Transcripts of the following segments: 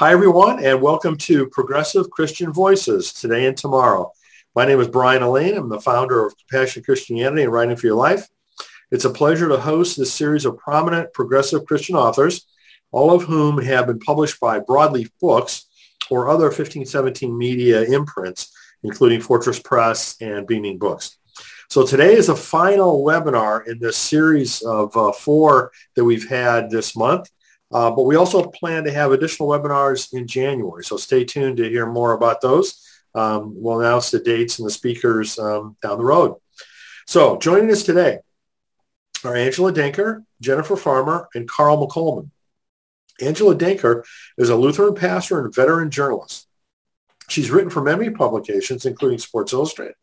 Hi, everyone, and welcome to Progressive Christian Voices today and tomorrow. My name is Brian Allain. I'm the founder of Compassion Christianity and Writing for Your Life. It's a pleasure to host this series of prominent progressive Christian authors, all of whom have been published by Broadleaf Books or other 1517 media imprints, including Fortress Press and Beaming Books. So today is a final webinar in this series of uh, four that we've had this month. Uh, but we also plan to have additional webinars in January, so stay tuned to hear more about those. Um, we'll announce the dates and the speakers um, down the road. So joining us today are Angela Denker, Jennifer Farmer, and Carl McColman. Angela Denker is a Lutheran pastor and veteran journalist. She's written for many publications, including Sports Illustrated,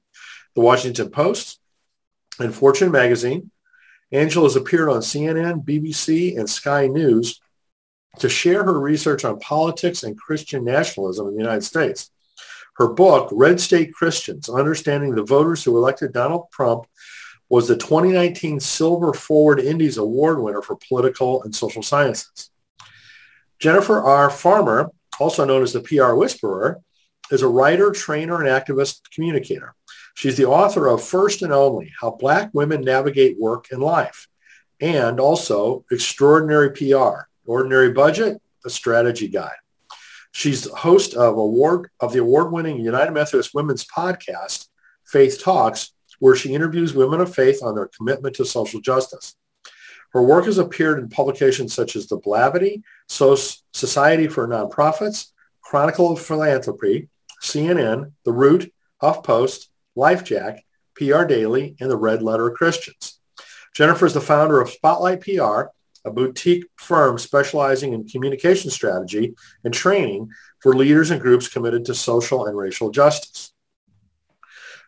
The Washington Post, and Fortune magazine. Angela has appeared on CNN, BBC, and Sky News to share her research on politics and Christian nationalism in the United States. Her book, Red State Christians, Understanding the Voters Who Elected Donald Trump, was the 2019 Silver Foreword Indies Award winner for political and social sciences. Jennifer R. Farmer, also known as the PR Whisperer, is a writer, trainer, and activist communicator. She's the author of First and Only, How Black Women Navigate Work and Life, and also Extraordinary PR, Ordinary Budget, a strategy guide. She's the host of award of the award-winning United Methodist Women's podcast, Faith Talks, where she interviews women of faith on their commitment to social justice. Her work has appeared in publications such as The Blavity, Society for Nonprofits, Chronicle of Philanthropy, CNN, The Root, HuffPost, LifeJack, PR Daily, and the Red Letter Christians. Jennifer is the founder of Spotlight PR, a boutique firm specializing in communication strategy and training for leaders and groups committed to social and racial justice.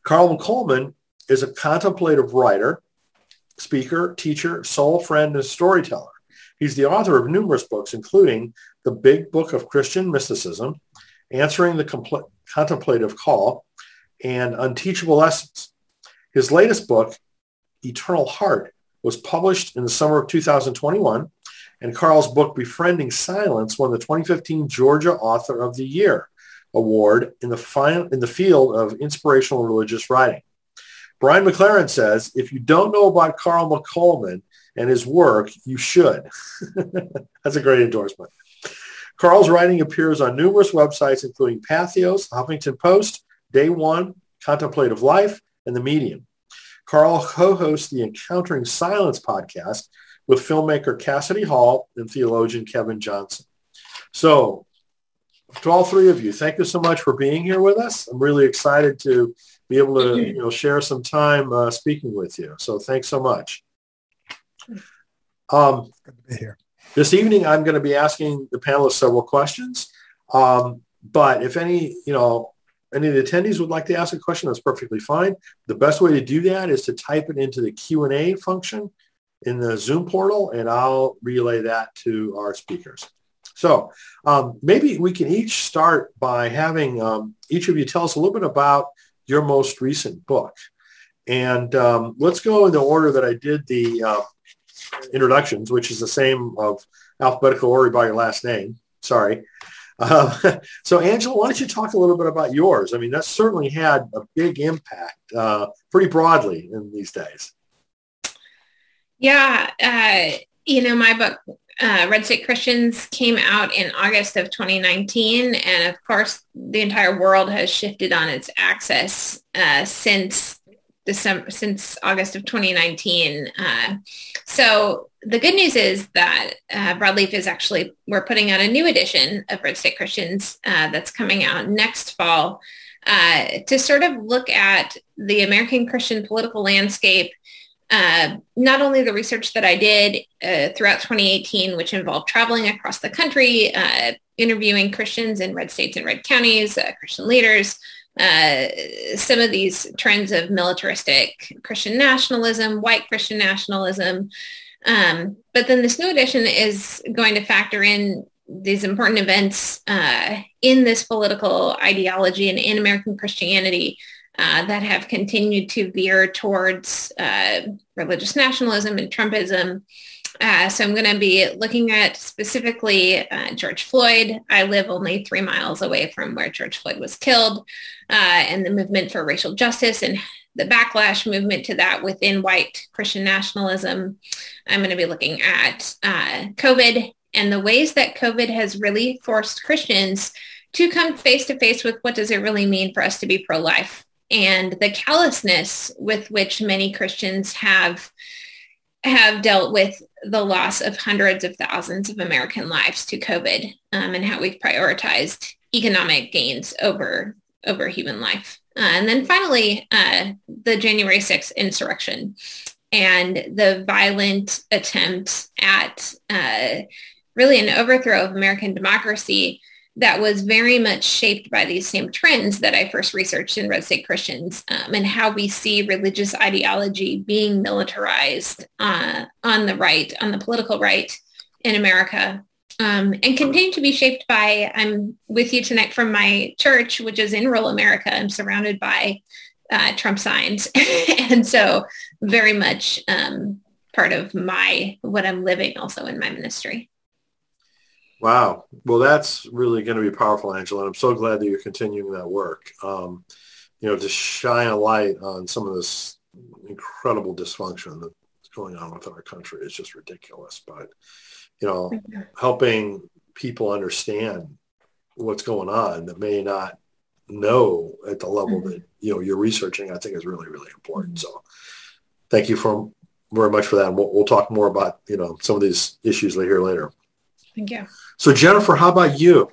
Carl McColman is a contemplative writer, speaker, teacher, soul friend, and storyteller. He's the author of numerous books, including The Big Book of Christian Mysticism, Answering the Compl- Contemplative Call, and Unteachable Lessons. His latest book, Eternal Heart, was published in the summer of 2021, and Carl's book, Befriending Silence, won the 2015 Georgia Author of the Year award in the, in the field of inspirational religious writing. Brian McLaren says, if you don't know about Carl McColman and his work, you should. That's a great endorsement. Carl's writing appears on numerous websites, including Patheos, Huffington Post, Day One, Contemplative Life, and The Medium. Carl co-hosts the Encountering Silence podcast with filmmaker Cassidy Hall and theologian Kevin Johnson. So to all three of you, thank you so much for being here with us. I'm really excited to be able to you know, share some time uh, speaking with you. So thanks so much. Um, Good to be here. This evening, I'm going to be asking the panelists several questions. Um, but if any, you know, any of the attendees would like to ask a question, that's perfectly fine. The best way to do that is to type it into the Q&A function in the Zoom portal, and I'll relay that to our speakers. So um, maybe we can each start by having um, each of you tell us a little bit about your most recent book. And um, let's go in the order that I did the uh, introductions, which is the same of alphabetical order by your last name. Sorry. Uh, so Angela, why don't you talk a little bit about yours? I mean, that certainly had a big impact uh, pretty broadly in these days. Yeah. Uh, you know, my book, uh, Red State Christians came out in August of 2019. And of course, the entire world has shifted on its axis uh, since December, since August of 2019. Uh, so the good news is that uh, Broadleaf is actually, we're putting out a new edition of Red State Christians uh, that's coming out next fall uh, to sort of look at the American Christian political landscape, uh, not only the research that I did uh, throughout 2018, which involved traveling across the country, uh, interviewing Christians in red states and red counties, Christian leaders, uh, some of these trends of militaristic Christian nationalism, white Christian nationalism. Um, but then this new edition is going to factor in these important events uh, in this political ideology and in American Christianity uh, that have continued to veer towards uh, religious nationalism and Trumpism. Uh, so I'm going to be looking at specifically uh, George Floyd. I live only three miles away from where George Floyd was killed uh, and the movement for racial justice and the backlash movement to that within white Christian nationalism. I'm going to be looking at uh, COVID and the ways that COVID has really forced Christians to come face to face with what does it really mean for us to be pro-life and the callousness with which many Christians have have dealt with the loss of hundreds of thousands of American lives to COVID um, and how we've prioritized economic gains over over human life. Uh, and then finally, uh, the January 6th insurrection and the violent attempt at uh, really an overthrow of American democracy that was very much shaped by these same trends that I first researched in Red State Christians um, and how we see religious ideology being militarized uh, on the right, on the political right in America. Um, and continue to be shaped by, I'm with you tonight from my church, which is in rural America. I'm surrounded by uh, Trump signs. and so very much um, part of my, what I'm living also in my ministry. Wow. Well, that's really going to be powerful, Angela. And I'm so glad that you're continuing that work. Um, you know, to shine a light on some of this incredible dysfunction that's going on within our country is just ridiculous. But, you know, helping people understand what's going on that may not know at the level mm-hmm. that, you know, you're researching, I think is really, really important. Mm-hmm. So thank you for very much for that. And we'll, we'll talk more about, you know, some of these issues later later. Thank you. So Jennifer, how about you?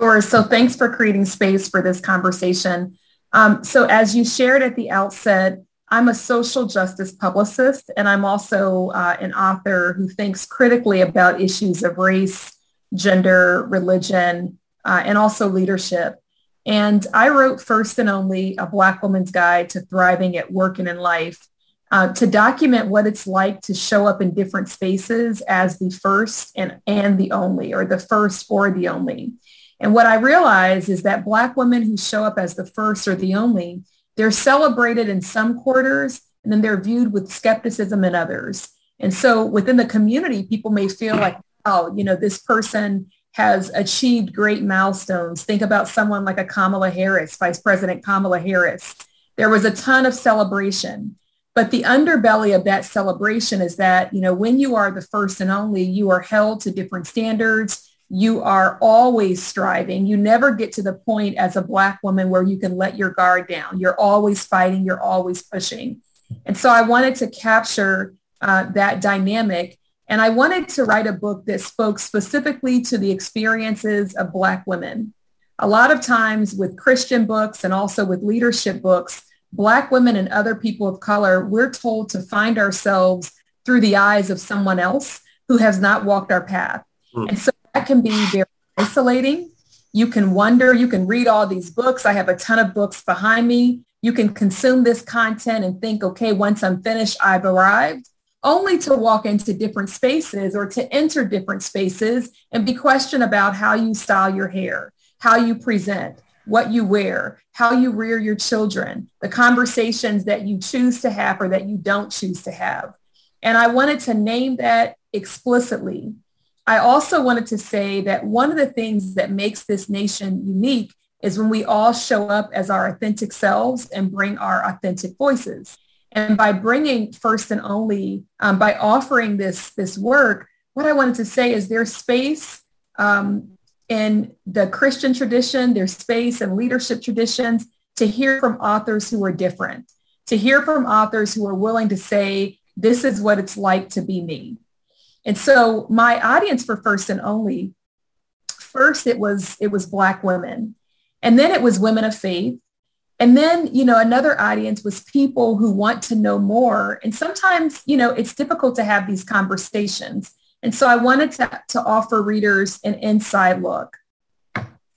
Sure. So thanks for creating space for this conversation. Um, so as you shared at the outset, I'm a social justice publicist, and I'm also uh, an author who thinks critically about issues of race, gender, religion, uh, and also leadership. And I wrote First and Only, A Black Woman's Guide to Thriving at Work and in Life uh, to document what it's like to show up in different spaces as the first and, and the only, or the first or the only. And what I realize is that Black women who show up as the first or the only, they're celebrated in some quarters and then they're viewed with skepticism in others. And so within the community, people may feel like, oh, you know, this person has achieved great milestones. Think about someone like a Kamala Harris, Vice President Kamala Harris. There was a ton of celebration. But the underbelly of that celebration is that, you know, when you are the first and only, you are held to different standards. You are always striving. You never get to the point as a black woman where you can let your guard down. You're always fighting. You're always pushing. And so I wanted to capture uh, that dynamic. And I wanted to write a book that spoke specifically to the experiences of black women. A lot of times with Christian books and also with leadership books, Black women and other people of color, we're told to find ourselves through the eyes of someone else who has not walked our path. Mm. And so that can be very isolating. You can wonder, you can read all these books. I have a ton of books behind me. You can consume this content and think, okay, once I'm finished, I've arrived, only to walk into different spaces or to enter different spaces and be questioned about how you style your hair, how you present, what you wear, how you rear your children, the conversations that you choose to have or that you don't choose to have. And I wanted to name that explicitly. I also wanted to say that one of the things that makes this nation unique is when we all show up as our authentic selves and bring our authentic voices. And by bringing first and only, um, by offering this, this work, what I wanted to say is there's space um, in the Christian tradition, their space and leadership traditions to hear from authors who are different, to hear from authors who are willing to say, this is what it's like to be me. And so my audience for First and Only, first it was, it was Black women. And then it was women of faith. And then, you know, another audience was people who want to know more. And sometimes, you know, it's difficult to have these conversations. And so I wanted to, to offer readers an inside look.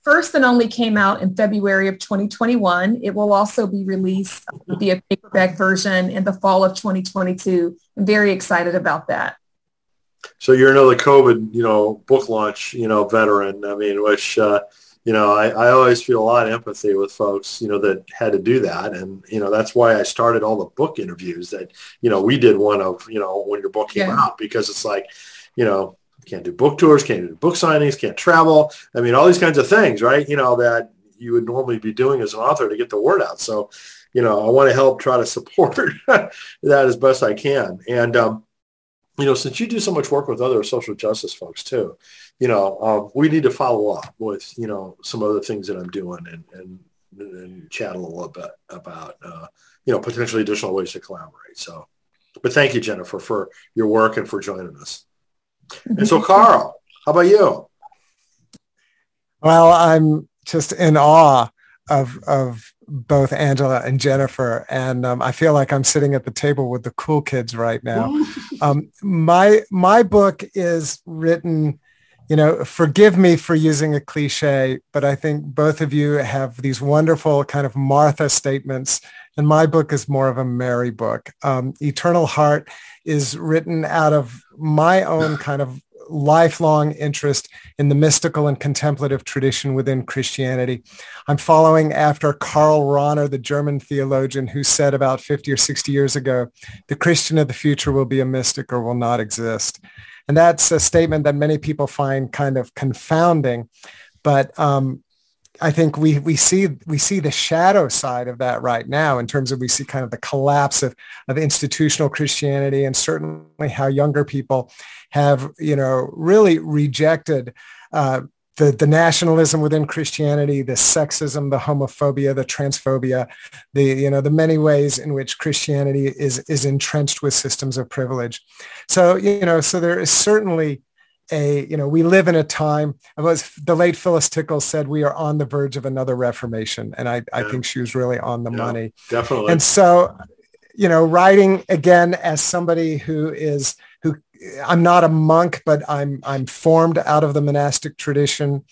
First and Only came out in February of 2021. It will also be released via paperback version in the fall of 2022. I'm very excited about that. So you're another COVID, you know, book launch, you know, veteran. I mean, which, uh, you know, I, I always feel a lot of empathy with folks, you know, that had to do that. And, you know, that's why I started all the book interviews that, you know, we did one of, you know, when your book came yeah. out, because it's like, you know, can't do book tours, can't do book signings, can't travel. I mean, all these kinds of things, right? You know, that you would normally be doing as an author to get the word out. So, you know, I want to help try to support that as best I can. And, um, you know, since you do so much work with other social justice folks too, you know, um, we need to follow up with, you know, some other things that I'm doing and, and, and chat a little bit about, uh, you know, potentially additional ways to collaborate. So, but thank you, Jennifer, for your work and for joining us. And so, Carl, how about you? Well, I'm just in awe of of both Angela and Jennifer, and um, I feel like I'm sitting at the table with the cool kids right now. um, my my book is written, you know, forgive me for using a cliche, but I think both of you have these wonderful kind of Martha statements, and my book is more of a Mary book. Um, Eternal Heart is written out of my own kind of lifelong interest in the mystical and contemplative tradition within Christianity. I'm following after Karl Rahner, the German theologian who said about 50 or 60 years ago, the Christian of the future will be a mystic or will not exist. And that's a statement that many people find kind of confounding. But um, I think we we see we see the shadow side of that right now in terms of we see kind of the collapse of, of institutional Christianity and certainly how younger people have you know really rejected uh, the, the nationalism within Christianity, the sexism, the homophobia, the transphobia, the you know the many ways in which Christianity is is entrenched with systems of privilege. So you know so there is certainly a, you know, we live in a time, was the late Phyllis Tickle said we are on the verge of another reformation. And I, yeah. I think she was really on the yeah, money. Definitely. And so, you know, writing again as somebody who is, who I'm not a monk, but I'm, I'm formed out of the monastic tradition.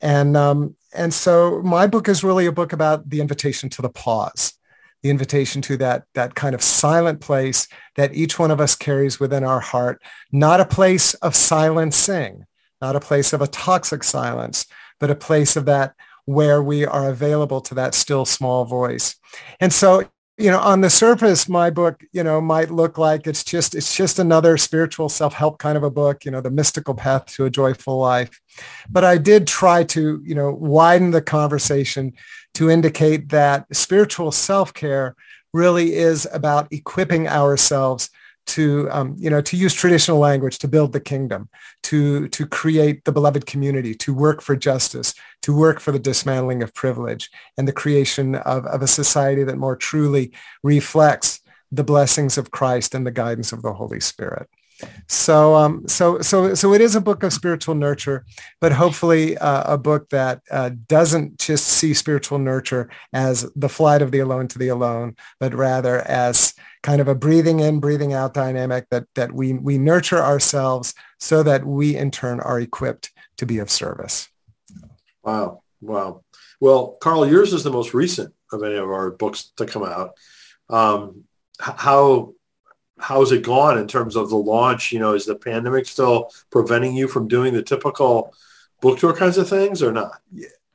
And, um, and so my book is really a book about the invitation to the pause the invitation to that, that kind of silent place that each one of us carries within our heart, not a place of silencing, not a place of a toxic silence, but a place of that where we are available to that still small voice. And so, you know, on the surface, my book, you know, might look like it's just, it's just another spiritual self-help kind of a book, you know, the mystical path to a joyful life. But I did try to, you know, widen the conversation to indicate that spiritual self-care really is about equipping ourselves to um, you know to use traditional language to build the kingdom to to create the beloved community to work for justice to work for the dismantling of privilege and the creation of, of a society that more truly reflects the blessings of christ and the guidance of the holy spirit so, um, so, so, so it is a book of spiritual nurture, but hopefully uh, a book that uh, doesn't just see spiritual nurture as the flight of the alone to the alone, but rather as kind of a breathing in, breathing out dynamic that that we we nurture ourselves so that we in turn are equipped to be of service. Wow, wow. Well, Carl, yours is the most recent of any of our books to come out. Um, how how's it gone in terms of the launch? You know, is the pandemic still preventing you from doing the typical book tour kinds of things or not?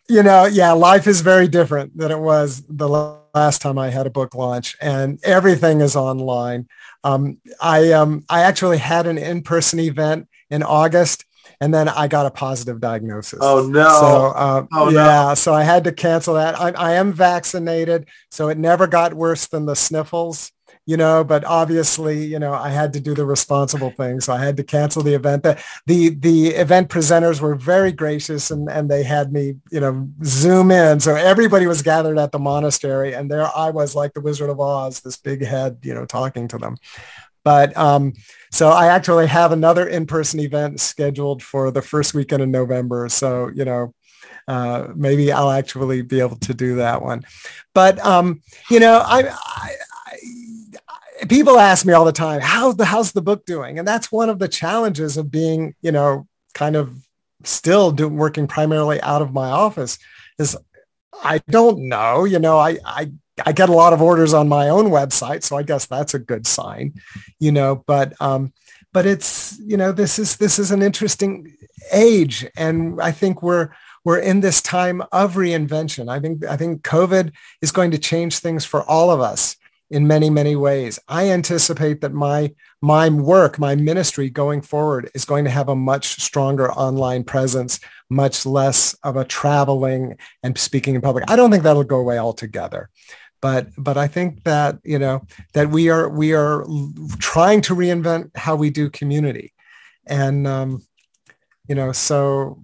You know, yeah, life is very different than it was the last time I had a book launch and everything is online. Um, I, um, I actually had an in-person event in August and then I got a positive diagnosis. Oh no! So um, oh, yeah, no. so I had to cancel that. I, I am vaccinated, so it never got worse than the sniffles you know, but obviously, you know, I had to do the responsible thing. So I had to cancel the event. The, the, the event presenters were very gracious and, and they had me, you know, zoom in. So everybody was gathered at the monastery and there I was like the Wizard of Oz, this big head, you know, talking to them. But um, so I actually have another in-person event scheduled for the first weekend in November. So, you know, uh, maybe I'll actually be able to do that one. But, um, you know, I, I people ask me all the time, how's the, how's the book doing? And that's one of the challenges of being, you know, kind of still doing working primarily out of my office is I don't know, you know, I, I, I get a lot of orders on my own website. So I guess that's a good sign, you know, but, um, but it's, you know, this is, this is an interesting age. And I think we're, we're in this time of reinvention. I think, I think COVID is going to change things for all of us in many, many ways. I anticipate that my, my work, my ministry going forward is going to have a much stronger online presence, much less of a traveling and speaking in public. I don't think that'll go away altogether. But, but I think that, you know, that we are, we are trying to reinvent how we do community. And, um, you know, so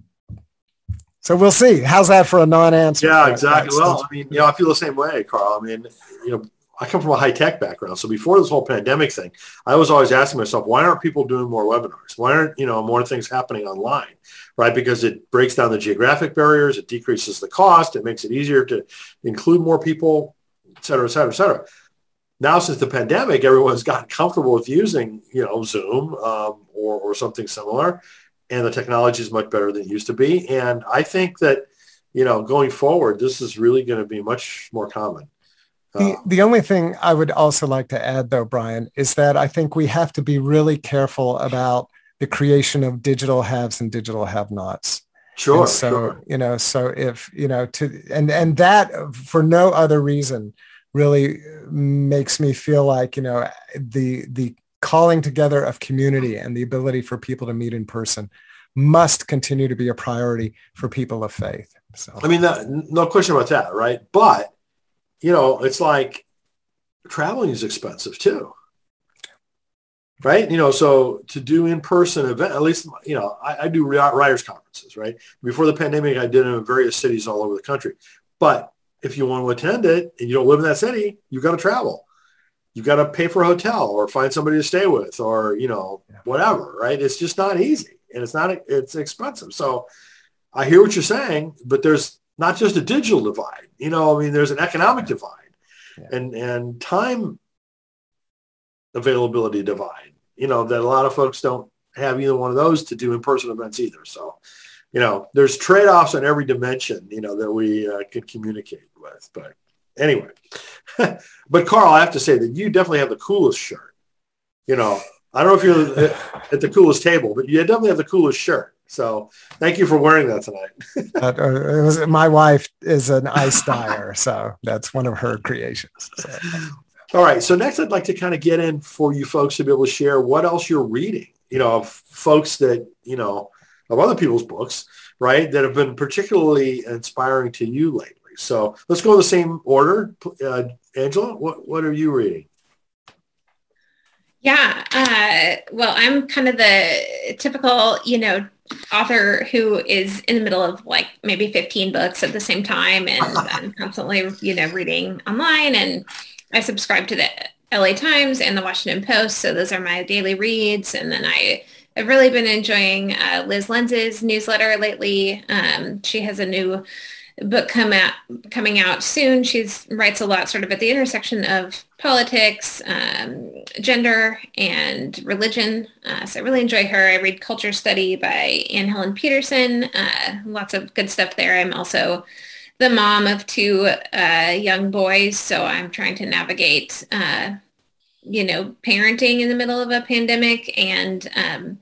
so we'll see. How's that for a non-answer? Yeah, exactly. Well, I mean, you know, I feel the same way, Carl. I mean, you know, I come from a high tech background. So before this whole pandemic thing, I was always asking myself, why aren't people doing more webinars? Why aren't, you know, more things happening online? Right. Because it breaks down the geographic barriers. It decreases the cost. It makes it easier to include more people, et cetera, et cetera, et cetera. Now, since the pandemic, everyone's gotten comfortable with using, you know, Zoom um, or, or something similar. And the technology is much better than it used to be. And I think that, you know, going forward, this is really going to be much more common. The, the only thing I would also like to add, though, Brian, is that I think we have to be really careful about the creation of digital haves and digital have-nots. Sure. And so sure. you know, so if you know to and and that for no other reason really makes me feel like you know the the calling together of community and the ability for people to meet in person must continue to be a priority for people of faith. So I mean, that, no question about that, right? But you know, it's like traveling is expensive too. Right. You know, so to do in-person event, at least, you know, I, I do writers conferences, right? Before the pandemic, I did them in various cities all over the country. But if you want to attend it and you don't live in that city, you've got to travel. You've got to pay for a hotel or find somebody to stay with or, you know, whatever, right? It's just not easy and it's not, it's expensive. So I hear what you're saying, but there's not just a digital divide. You know, I mean, there's an economic divide yeah. and, and time availability divide, you know, that a lot of folks don't have either one of those to do in-person events either. So, you know, there's trade-offs on every dimension, you know, that we uh, can communicate with. But anyway, but Carl, I have to say that you definitely have the coolest shirt. You know, I don't know if you're at the coolest table, but you definitely have the coolest shirt. So thank you for wearing that tonight. uh, it was, my wife is an ice dyer, so that's one of her creations. So. All right. So next, I'd like to kind of get in for you folks to be able to share what else you're reading. You know, of folks that you know of other people's books, right, that have been particularly inspiring to you lately. So let's go in the same order. Uh, Angela, what what are you reading? Yeah, uh, well, I'm kind of the typical, you know, author who is in the middle of like maybe 15 books at the same time and I'm constantly, you know, reading online and I subscribe to the LA Times and the Washington Post. So those are my daily reads. And then I have really been enjoying uh, Lyz Lenz's newsletter lately. Um, she has a new book come out coming out soon. She writes a lot sort of at the intersection of politics, um, gender, and religion. Uh, so I really enjoy her. I read Culture Study by Anne Helen Petersen. Uh, lots of good stuff there. I'm also the mom of two uh, young boys, so I'm trying to navigate, uh, you know, parenting in the middle of a pandemic and um,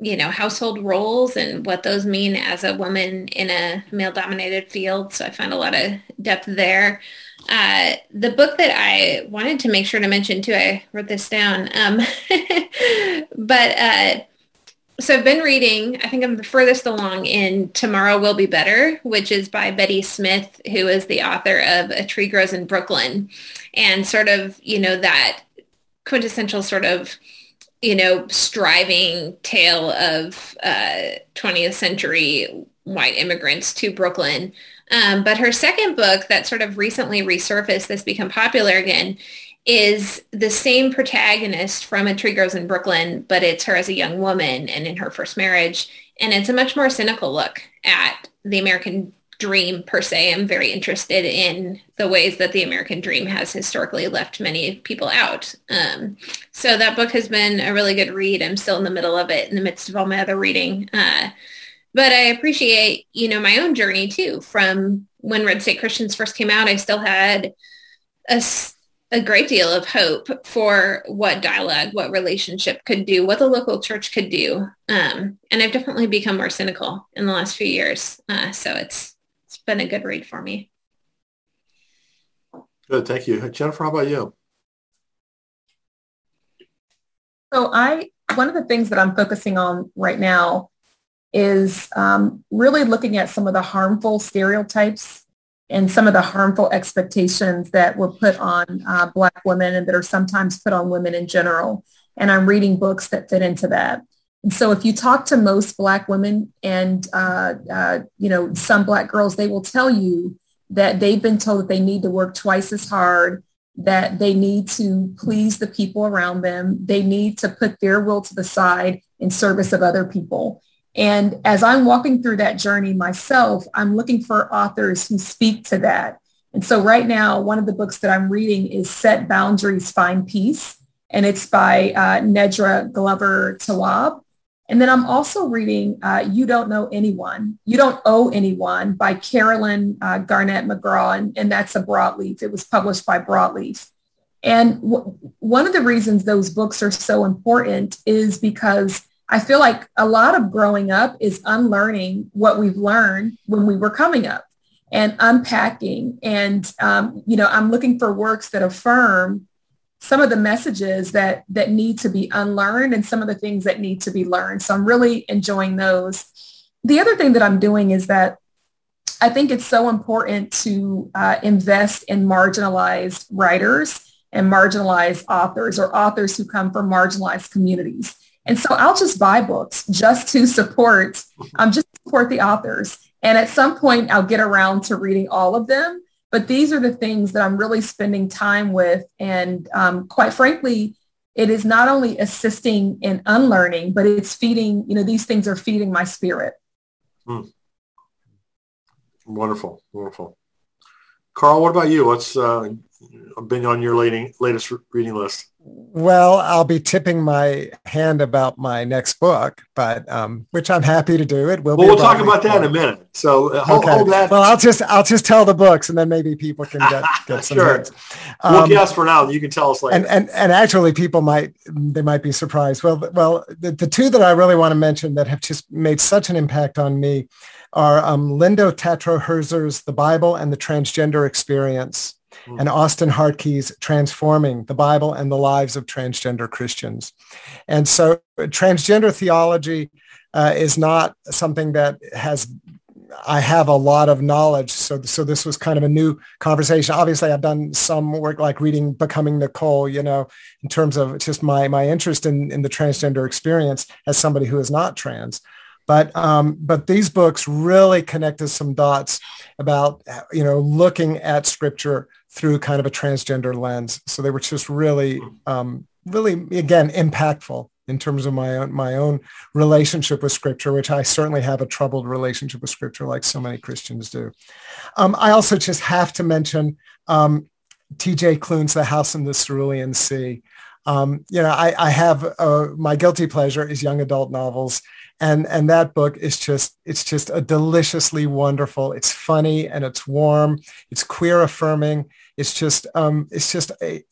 you know, household roles and what those mean as a woman in a male-dominated field. So I find a lot of depth there. Uh, the book that I wanted to make sure to mention too, I wrote this down, um, but uh, so I've been reading, I think I'm the furthest along in Tomorrow Will Be Better, which is by Betty Smith, who is the author of A Tree Grows in Brooklyn. And sort of, you know, that quintessential sort of you know, striving tale of uh, 20th century white immigrants to Brooklyn. Um, but her second book that sort of recently resurfaced, this become popular again, is the same protagonist from A Tree Grows in Brooklyn, but it's her as a young woman and in her first marriage. And it's a much more cynical look at the American dream per se. I'm very interested in the ways that the American dream has historically left many people out. Um, so that book has been a really good read. I'm still in the middle of it in the midst of all my other reading. Uh, but I appreciate, you know, my own journey too. From when Red State Christians first came out, I still had a, a great deal of hope for what dialogue, what relationship could do, what the local church could do. Um, and I've definitely become more cynical in the last few years. Uh, so it's it's been a good read for me. Good, thank you, Jennifer. How about you? So I one of the things that I'm focusing on right now is um, really looking at some of the harmful stereotypes and some of the harmful expectations that were put on uh, Black women and that are sometimes put on women in general. And I'm reading books that fit into that. And so if you talk to most Black women and, uh, uh, you know, some Black girls, they will tell you that they've been told that they need to work twice as hard, that they need to please the people around them. They need to put their will to the side in service of other people. And as I'm walking through that journey myself, I'm looking for authors who speak to that. And so right now, one of the books that I'm reading is Set Boundaries, Find Peace. And it's by uh, Nedra Glover Tawwab. And then I'm also reading uh, You Don't Know Anyone, You Don't Owe Anyone by Carolyn uh, Garnet McGraw. And, and that's a broadleaf. It was published by Broadleaf. And w- one of the reasons those books are so important is because I feel like a lot of growing up is unlearning what we've learned when we were coming up and unpacking. And, um, you know, I'm looking for works that affirm some of the messages that, that need to be unlearned and some of the things that need to be learned. So I'm really enjoying those. The other thing that I'm doing is that I think it's so important to uh, invest in marginalized writers and marginalized authors or authors who come from marginalized communities. And so I'll just buy books just to support, um, just support the authors. And at some point I'll get around to reading all of them. But these are the things that I'm really spending time with. And um, quite frankly, it is not only assisting in unlearning, but it's feeding, you know, these things are feeding my spirit. Hmm. Wonderful, wonderful. Carl, what about you? What's uh, been on your latest reading list? Well, I'll be tipping my hand about my next book, but um, which I'm happy to do. It will. Well, we'll talk about that in a minute. So uh, hold, okay. hold, that. Well, I'll just I'll just tell the books, and then maybe people can get get some sure. Um, we'll guess for now. You can tell us later. And, and and actually, people might they might be surprised. Well, well, the, the two that I really want to mention that have just made such an impact on me are um, Linda Tatro Herzer's The Bible and the Transgender Experience mm. and Austen Hartke's Transforming the Bible and the Lives of Transgender Christians. And so transgender theology uh, is not something that has I have a lot of knowledge. So, so this was kind of a new conversation. Obviously, I've done some work like reading Becoming Nicole, you know, in terms of just my, my interest in, in the transgender experience as somebody who is not trans. But um, but these books really connected some dots about you know looking at scripture through kind of a transgender lens. So they were just really um, really again impactful in terms of my own my own relationship with scripture, which I certainly have a troubled relationship with scripture, like so many Christians do. Um, I also just have to mention um, T.J. Klune's The House in the Cerulean Sea. Um, you know, I, I have uh, my guilty pleasure is young adult novels and and that book is just it's just a deliciously wonderful it's funny and it's warm it's queer affirming it's just um it's just a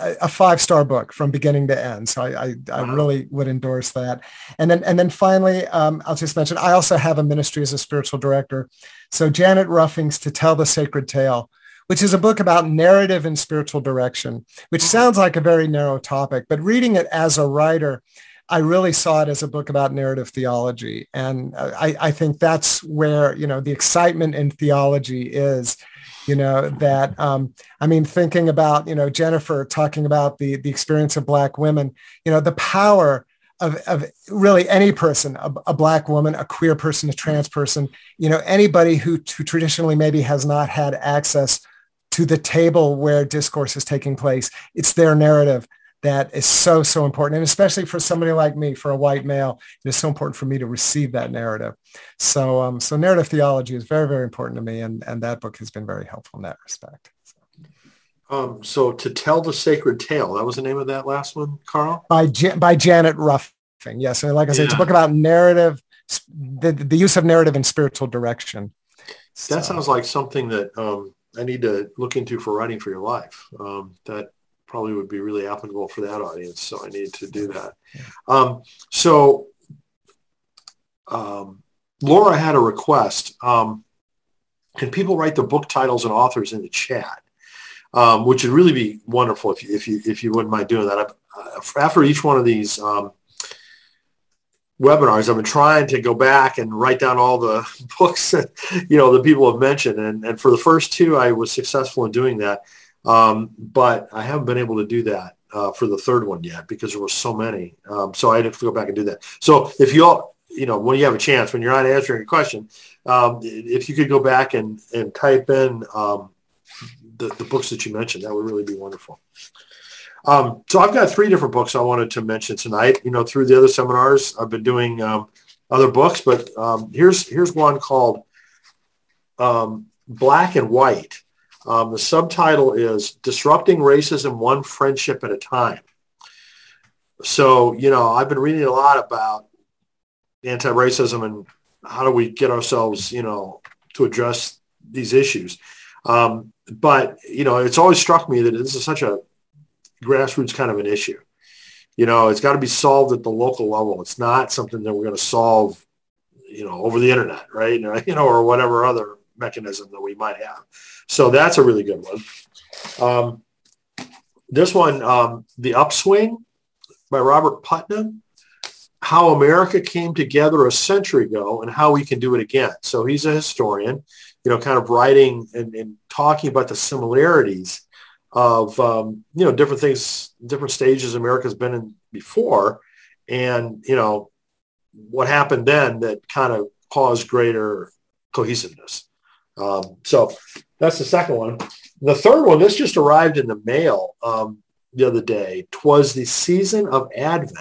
a five star book from beginning to end. So I, I, I really would endorse that. And then, and then finally, um, I'll just mention, I also have a ministry as a spiritual director. So Janet Ruffing's To Tell the Sacred Tale, which is a book about narrative and spiritual direction, which mm-hmm. sounds like a very narrow topic, but reading it as a writer, I really saw it as a book about narrative theology. And I, I think that's where, you know, the excitement in theology is, you know, that, um, I mean, thinking about, you know, Jennifer talking about the, the experience of black women, you know, the power of, of really any person, a, a, black woman, a queer person, a trans person, you know, anybody who, who traditionally maybe has not had access to the table where discourse is taking place. It's their narrative that is so, so important. And especially for somebody like me, for a white male, it is so important for me to receive that narrative. So, um, so narrative theology is very, very important to me. And, and that book has been very helpful in that respect. Um, so to tell the sacred tale, that was the name of that last one, Carl? By, by Janet Ruffing. Yes. And like I said, yeah. it's a book about narrative, the, the use of narrative in spiritual direction. That sounds like something that um, I need to look into for writing for your life. Um, that probably would be really applicable for that audience. So I need to do that. Um, so um, Laura had a request. Um, can people write their book titles and authors in the chat? Um, which would really be wonderful if you, if you, if you wouldn't mind doing that. Uh, after each one of these um, webinars, I've been trying to go back and write down all the books that, you know, the people have mentioned. And, and for the first two, I was successful in doing that. Um, but I haven't been able to do that uh, for the third one yet because there were so many. Um, so I had to go back and do that. So if you all, you know, when you have a chance, when you're not answering a question, um, if you could go back and, and type in um, the, the books that you mentioned, that would really be wonderful. Um, so I've got three different books I wanted to mention tonight. You know, through the other seminars, I've been doing um, other books, but here's here's one called Black and White. Um, the subtitle is Disrupting Racism One Friendship at a Time. So, you know, I've been reading a lot about anti-racism and how do we get ourselves, you know, to address these issues. Um, but, you know, it's always struck me that this is such a grassroots kind of an issue. You know, it's got to be solved at the local level. It's not something that we're going to solve, you know, over the internet, right? You know, or whatever other mechanism that we might have. So that's a really good one. Um, this one, um, The Upswing by Robert Putnam, How America Came Together a Century Ago and How We Can Do It Again. So he's a historian, you know, kind of writing and, and talking about the similarities of, um, you know, different things, different stages America's been in before. And, you know, what happened then that kind of caused greater cohesiveness. Um, so that's the second one. The third one, this just arrived in the mail um, the other day. Twas the season of Advent.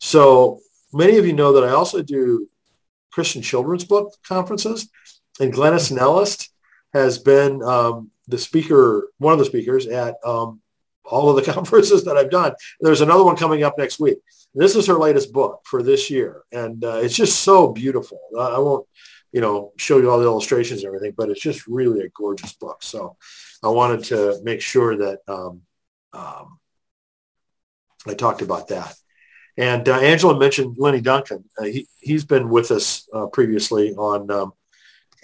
So many of you know that I also do Christian children's book conferences, and Glenys Nellist has been um, the speaker, one of the speakers at um, all of the conferences that I've done. There's another one coming up next week. This is her latest book for this year, and uh, it's just so beautiful. I won't you know, show you all the illustrations and everything, but it's just really a gorgeous book. So I wanted to make sure that um, um, I talked about that. And uh, Angela mentioned Lenny Duncan. Uh, he, he's been with us uh, previously on, um,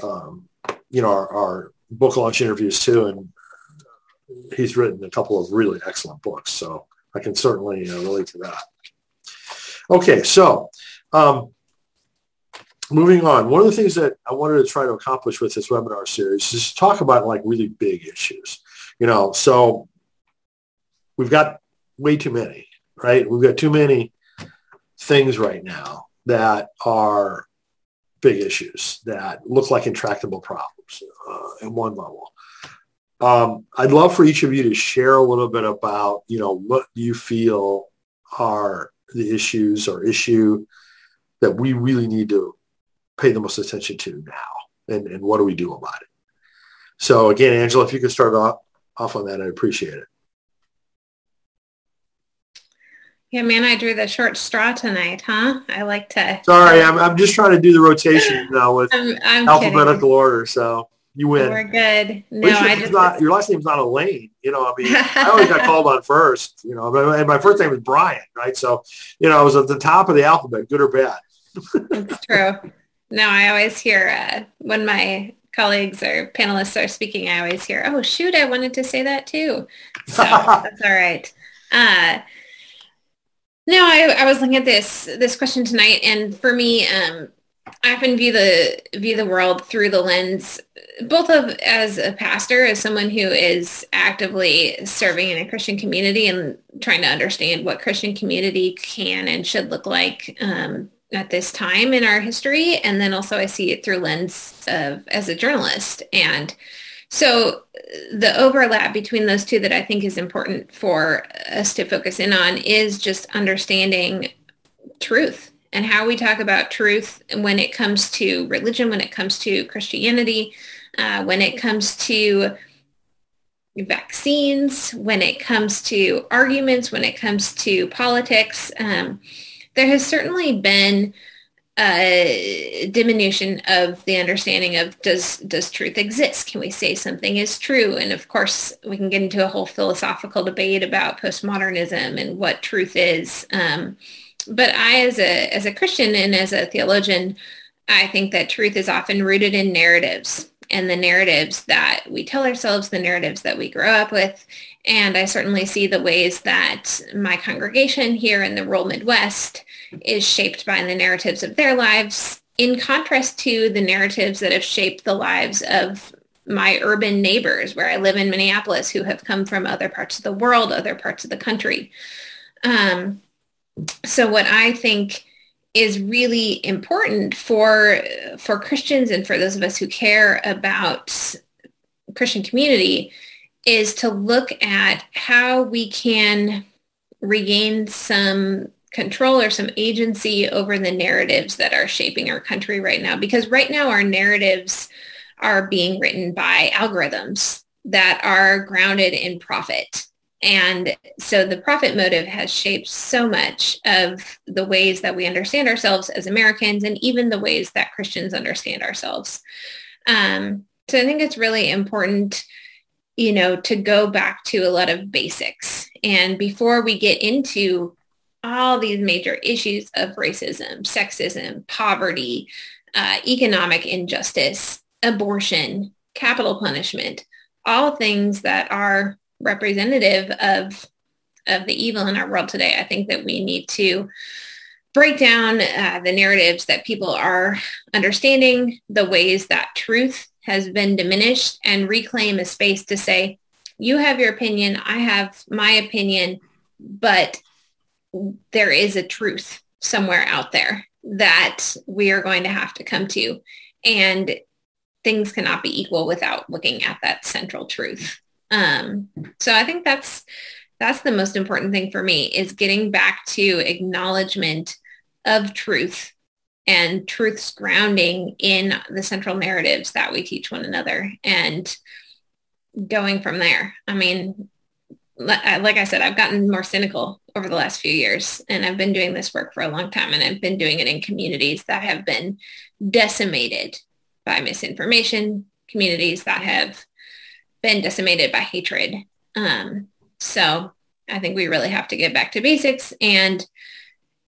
um, you know, our, our, book launch interviews too. And he's written a couple of really excellent books. So I can certainly uh, relate to that. Okay, so um, moving on, one of the things that I wanted to try to accomplish with this webinar series is talk about like really big issues. You know, so we've got way too many, right? We've got too many things right now that are big issues that look like intractable problems uh, at one level. Um, I'd love for each of you to share a little bit about, you know, what you feel are the issues or issue that we really need to pay the most attention to now and, and what do we do about it? So again, Angela, if you could start off, off on that, I'd appreciate it. Yeah, man, I drew the short straw tonight, huh? I like to. Sorry, I'm, I'm just trying to do the rotation now with I'm, I'm alphabetical kidding. order. So you win. We're good. No, I just not, your last name's not Allain. You know, I mean, I always got called on first. You know, and my first name was Brian, right? So, you know, I was at the top of the alphabet, good or bad. That's true. No, I always hear uh, when my colleagues or panelists are speaking, I always hear, oh, shoot, I wanted to say that too. So that's all right. Uh, no, I, I was looking at this this question tonight, and for me, um, I often view the view the world through the lens, both of as a pastor, as someone who is actively serving in a Christian community and trying to understand what Christian community can and should look like um, at this time in our history. And then also I see it through lens of as a journalist. And so the overlap between those two that I think is important for us to focus in on is just understanding truth and how we talk about truth when it comes to religion, when it comes to Christianity, uh, when it comes to vaccines, when it comes to arguments, when it comes to politics. Um, there has certainly been a diminution of the understanding of does does truth exist? Can we say something is true? And of course, we can get into a whole philosophical debate about postmodernism and what truth is. Um, but I, as a as a Christian and as a theologian, I think that truth is often rooted in narratives and the narratives that we tell ourselves, the narratives that we grow up with. And I certainly see the ways that my congregation here in the rural Midwest is shaped by the narratives of their lives in contrast to the narratives that have shaped the lives of my urban neighbors where I live in Minneapolis who have come from other parts of the world, other parts of the country. Um, so what I think is really important for for Christians and for those of us who care about Christian community is to look at how we can regain some control or some agency over the narratives that are shaping our country right now. Because right now our narratives are being written by algorithms that are grounded in profit. And so the profit motive has shaped so much of the ways that we understand ourselves as Americans and even the ways that Christians understand ourselves. Um, so I think it's really important, you know, to go back to a lot of basics. And before we get into all these major issues of racism, sexism, poverty, uh, economic injustice, abortion, capital punishment, all things that are representative of of the evil in our world today. I think that we need to break down uh, the narratives that people are understanding, the ways that truth has been diminished, and reclaim a space to say, you have your opinion, I have my opinion, but there is a truth somewhere out there that we are going to have to come to. And things cannot be equal without looking at that central truth. Um, so I think that's that's the most important thing for me is getting back to acknowledgement of truth and truth's grounding in the central narratives that we teach one another and going from there. I mean, like I said, I've gotten more cynical over the last few years and I've been doing this work for a long time and I've been doing it in communities that have been decimated by misinformation, communities that have been decimated by hatred. Um, so I think we really have to get back to basics and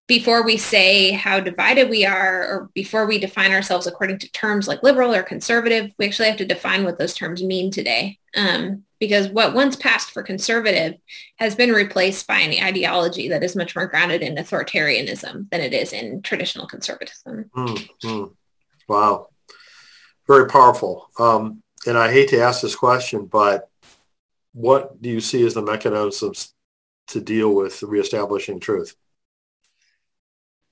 before we say how divided we are or before we define ourselves according to terms like liberal or conservative, we actually have to define what those terms mean today. Um, because what once passed for conservative has been replaced by an ideology that is much more grounded in authoritarianism than it is in traditional conservatism. Mm-hmm. Wow. Very powerful. Um, and I hate to ask this question, but what do you see as the mechanisms to deal with reestablishing truth?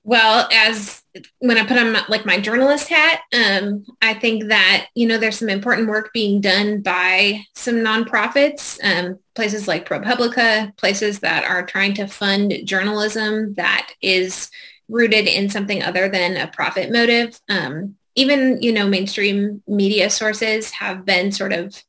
Well, as when I put on my, like my journalist hat, um, I think that you know there's some important work being done by some nonprofits, um, places like ProPublica, places that are trying to fund journalism that is rooted in something other than a profit motive. Um, even you know mainstream media sources have been sort of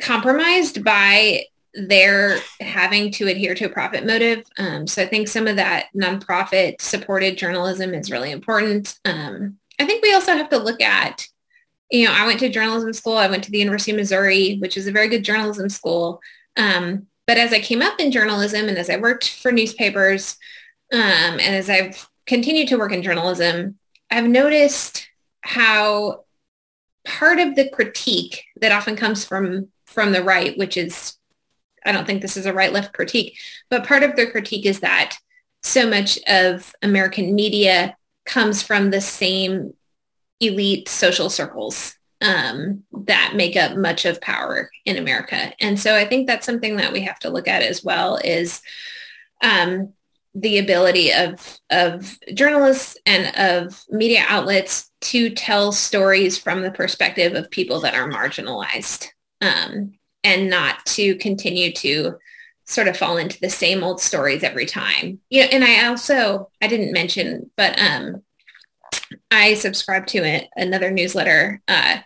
compromised by they're having to adhere to a profit motive. Um, so I think some of that nonprofit supported journalism is really important. Um, I think we also have to look at, you know, I went to journalism school. I went to the University of Missouri, which is a very good journalism school. Um, but as I came up in journalism and as I worked for newspapers um, and as I've continued to work in journalism, I've noticed how part of the critique that often comes from from the right, which is I don't think this is a right left critique, but part of the critique is that so much of American media comes from the same elite social circles um, that make up much of power in America. And so I think that's something that we have to look at as well is um, the ability of, of journalists and of media outlets to tell stories from the perspective of people that are marginalized. Um, and not to continue to sort of fall into the same old stories every time. Yeah, and I also I didn't mention, but um, I subscribe to it, another newsletter uh,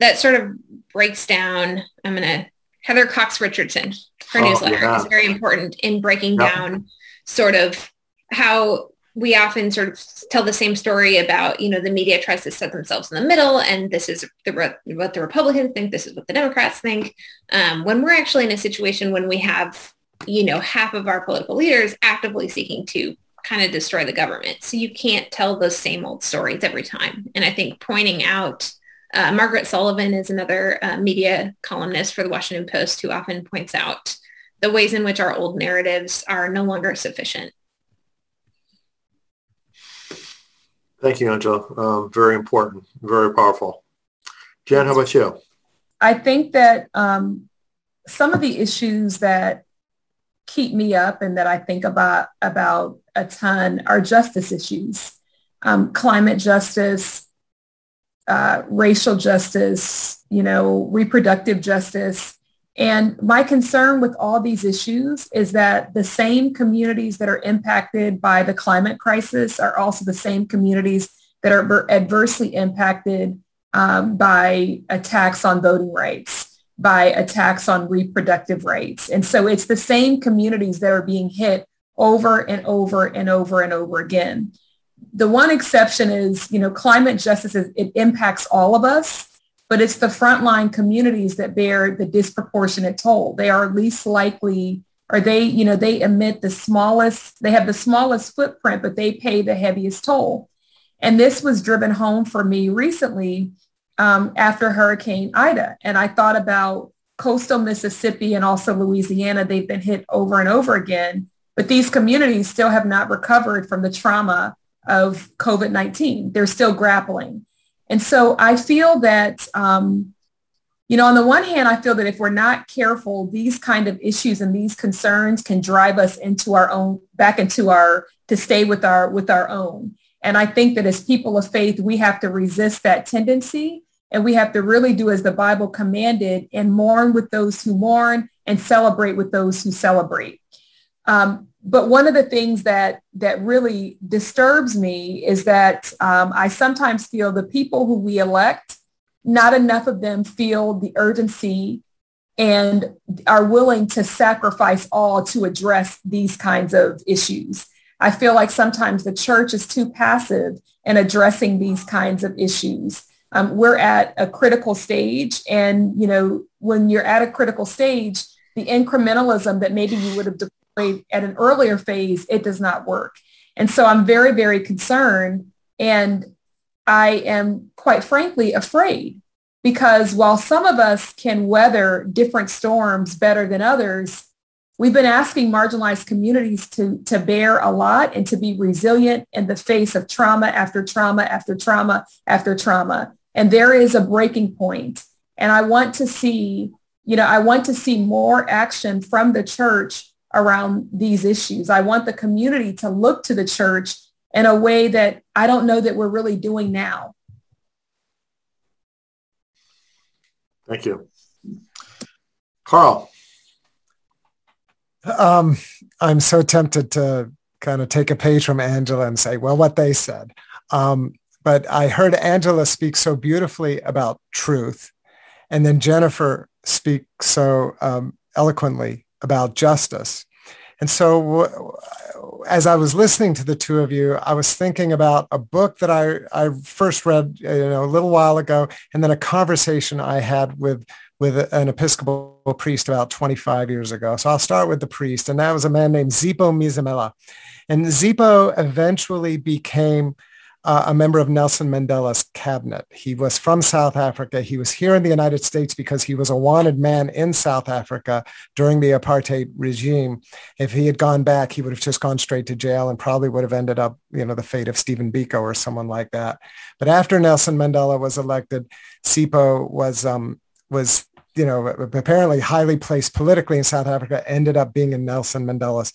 that sort of breaks down. I'm gonna Heather Cox Richardson. Her oh, newsletter yeah. is very important in breaking down sort of how we often sort of tell the same story about, you know, the media tries to set themselves in the middle and this is the, what the Republicans think, this is what the Democrats think. Um, when we're actually in a situation when we have, you know, half of our political leaders actively seeking to kind of destroy the government. So you can't tell those same old stories every time. And I think pointing out, uh, Margaret Sullivan is another uh, media columnist for the Washington Post who often points out the ways in which our old narratives are no longer sufficient. Thank you, Angela. Um, very important, very powerful. Jen, how about you? I think that um, some of the issues that keep me up and that I think about about a ton are justice issues, um, climate justice, uh, racial justice, you know, reproductive justice. And my concern with all these issues is that the same communities that are impacted by the climate crisis are also the same communities that are adversely impacted um, by attacks on voting rights, by attacks on reproductive rights. And so it's the same communities that are being hit over and over and over and over again. The one exception is, you know, climate justice, is, it impacts all of us but it's the frontline communities that bear the disproportionate toll. They are least likely, or they, you know, they emit the smallest, they have the smallest footprint, but they pay the heaviest toll. And this was driven home for me recently um, after Hurricane Ida. And I thought about coastal Mississippi and also Louisiana. They've been hit over and over again, but these communities still have not recovered from the trauma of COVID-19. They're still grappling. And so I feel that, um, you know, on the one hand, I feel that if we're not careful, these kind of issues and these concerns can drive us into our own, back into our, to stay with our, with our own. And I think that as people of faith, we have to resist that tendency and we have to really do as the Bible commanded and mourn with those who mourn and celebrate with those who celebrate. Um, but one of the things that that really disturbs me is that um, I sometimes feel the people who we elect, not enough of them feel the urgency and are willing to sacrifice all to address these kinds of issues. I feel like sometimes the church is too passive in addressing these kinds of issues. Um, we're at a critical stage and, you know, when you're at a critical stage, the incrementalism that maybe you would have at an earlier phase, it does not work. And so I'm very, very concerned. And I am quite frankly afraid because while some of us can weather different storms better than others, we've been asking marginalized communities to, to bear a lot and to be resilient in the face of trauma after trauma after trauma after trauma. And there is a breaking point. And I want to see, you know, I want to see more action from the church around these issues. I want the community to look to the church in a way that I don't know that we're really doing now. Thank you. Carl. Um, I'm so tempted to kind of take a page from Angela and say, well, what they said. Um, but I heard Angela speak so beautifully about truth. And then Jennifer speak so um, eloquently about justice. And so as I was listening to the two of you, I was thinking about a book that I, I first read uh, you know, a little while ago, and then a conversation I had with, with an Episcopal priest about 25 years ago. So I'll start with the priest, and that was a man named Sipho Mzimela. And Sipho eventually became uh, a member of Nelson Mandela's cabinet. He was from South Africa. He was here in the United States because he was a wanted man in South Africa during the apartheid regime. If he had gone back, he would have just gone straight to jail and probably would have ended up, you know, the fate of Stephen Biko or someone like that. But after Nelson Mandela was elected, Sipho was um, was you know apparently highly placed politically in South Africa. Ended up being in Nelson Mandela's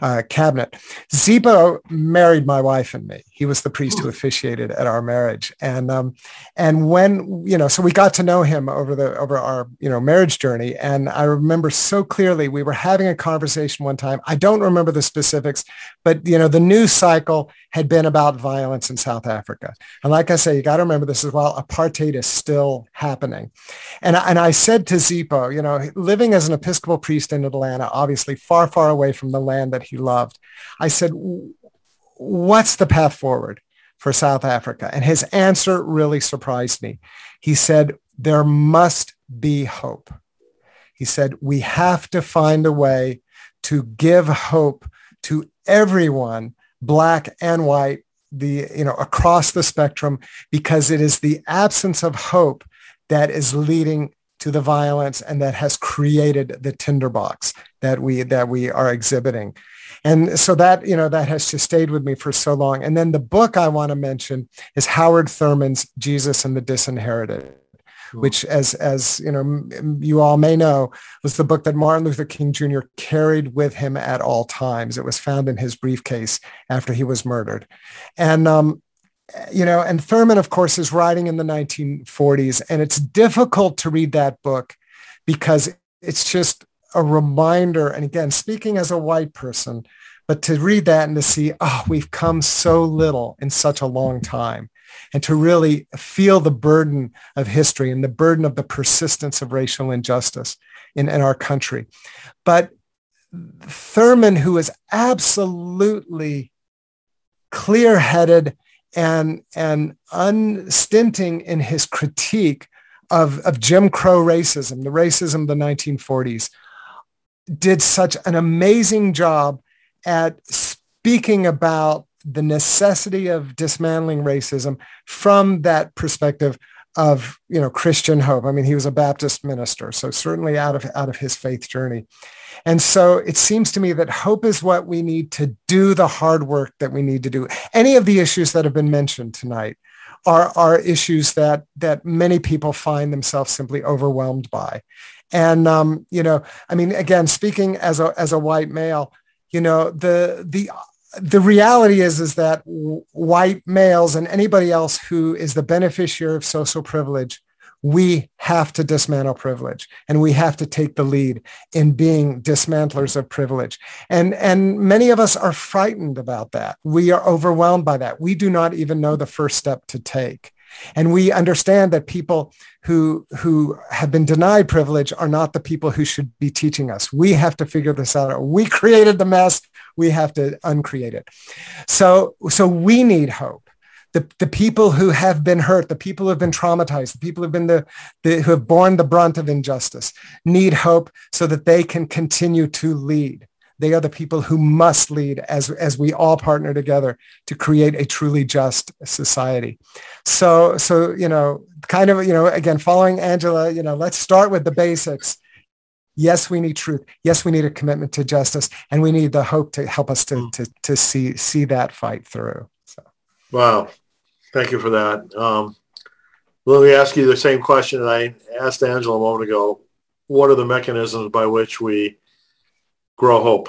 uh, cabinet. Sipho married my wife and me. He was the priest who officiated at our marriage. And um, and when you know, so we got to know him over the over our you know marriage journey. And I remember so clearly we were having a conversation one time. I don't remember the specifics, but you know the news cycle had been about violence in South Africa. And like I say, you got to remember this as well. Apartheid is still happening. And and I said to Sipho, you know, living as an Episcopal priest in Atlanta, obviously far far away from the land that he loved, I said what's the path forward for South Africa? And his answer really surprised me. He said, there must be hope. He said, we have to find a way to give hope to everyone, black and white, the, you know, across the spectrum, because it is the absence of hope that is leading to the violence and that has created the tinderbox that we that we are exhibiting. And so that, you know, that has just stayed with me for so long. And then the book I want to mention is Howard Thurman's Jesus and the Disinherited which as as you know you all may know was the book that Martin Luther King Jr. carried with him at all times. It was found in his briefcase after he was murdered, and um, you know, and Thurman, of course, is writing in the 1940s, and it's difficult to read that book because it's just a reminder. And again, speaking as a white person, but to read that and to see, oh, we've come so little in such a long time, and to really feel the burden of history and the burden of the persistence of racial injustice in, in our country. But Thurman, who is absolutely clear-headed and, and unstinting in his critique of, of Jim Crow racism, the racism of the 1940s, did such an amazing job at speaking about the necessity of dismantling racism from that perspective of you know Christian hope. I mean, he was a Baptist minister, so certainly out of out of his faith journey. And so it seems to me that hope is what we need to do the hard work that we need to do. Any of the issues that have been mentioned tonight are, are issues that, that many people find themselves simply overwhelmed by. And, um, you know, I mean, again, speaking as a, as a white male, you know, the, the, the reality is, is that white males and anybody else who is the beneficiary of social privilege we have to dismantle privilege and we have to take the lead in being dismantlers of privilege. And, and many of us are frightened about that. We are overwhelmed by that. We do not even know the first step to take. And we understand that people who, who have been denied privilege are not the people who should be teaching us. We have to figure this out. We created the mess. We have to uncreate it. So, so we need hope the, the people who have been hurt, the people who have been traumatized, the people who have been the, the who have borne the brunt of injustice need hope so that they can continue to lead. They are the people who must lead as, as we all partner together to create a truly just society. So, so, you know, kind of, you know, again, following Angela, you know, let's start with the basics. Yes, we need truth. Yes, we need a commitment to justice and we need the hope to help us to, to, to see, see that fight through. So. Wow. Thank you for that. Um, let me ask you the same question that I asked Angela a moment ago. What are the mechanisms by which we grow hope?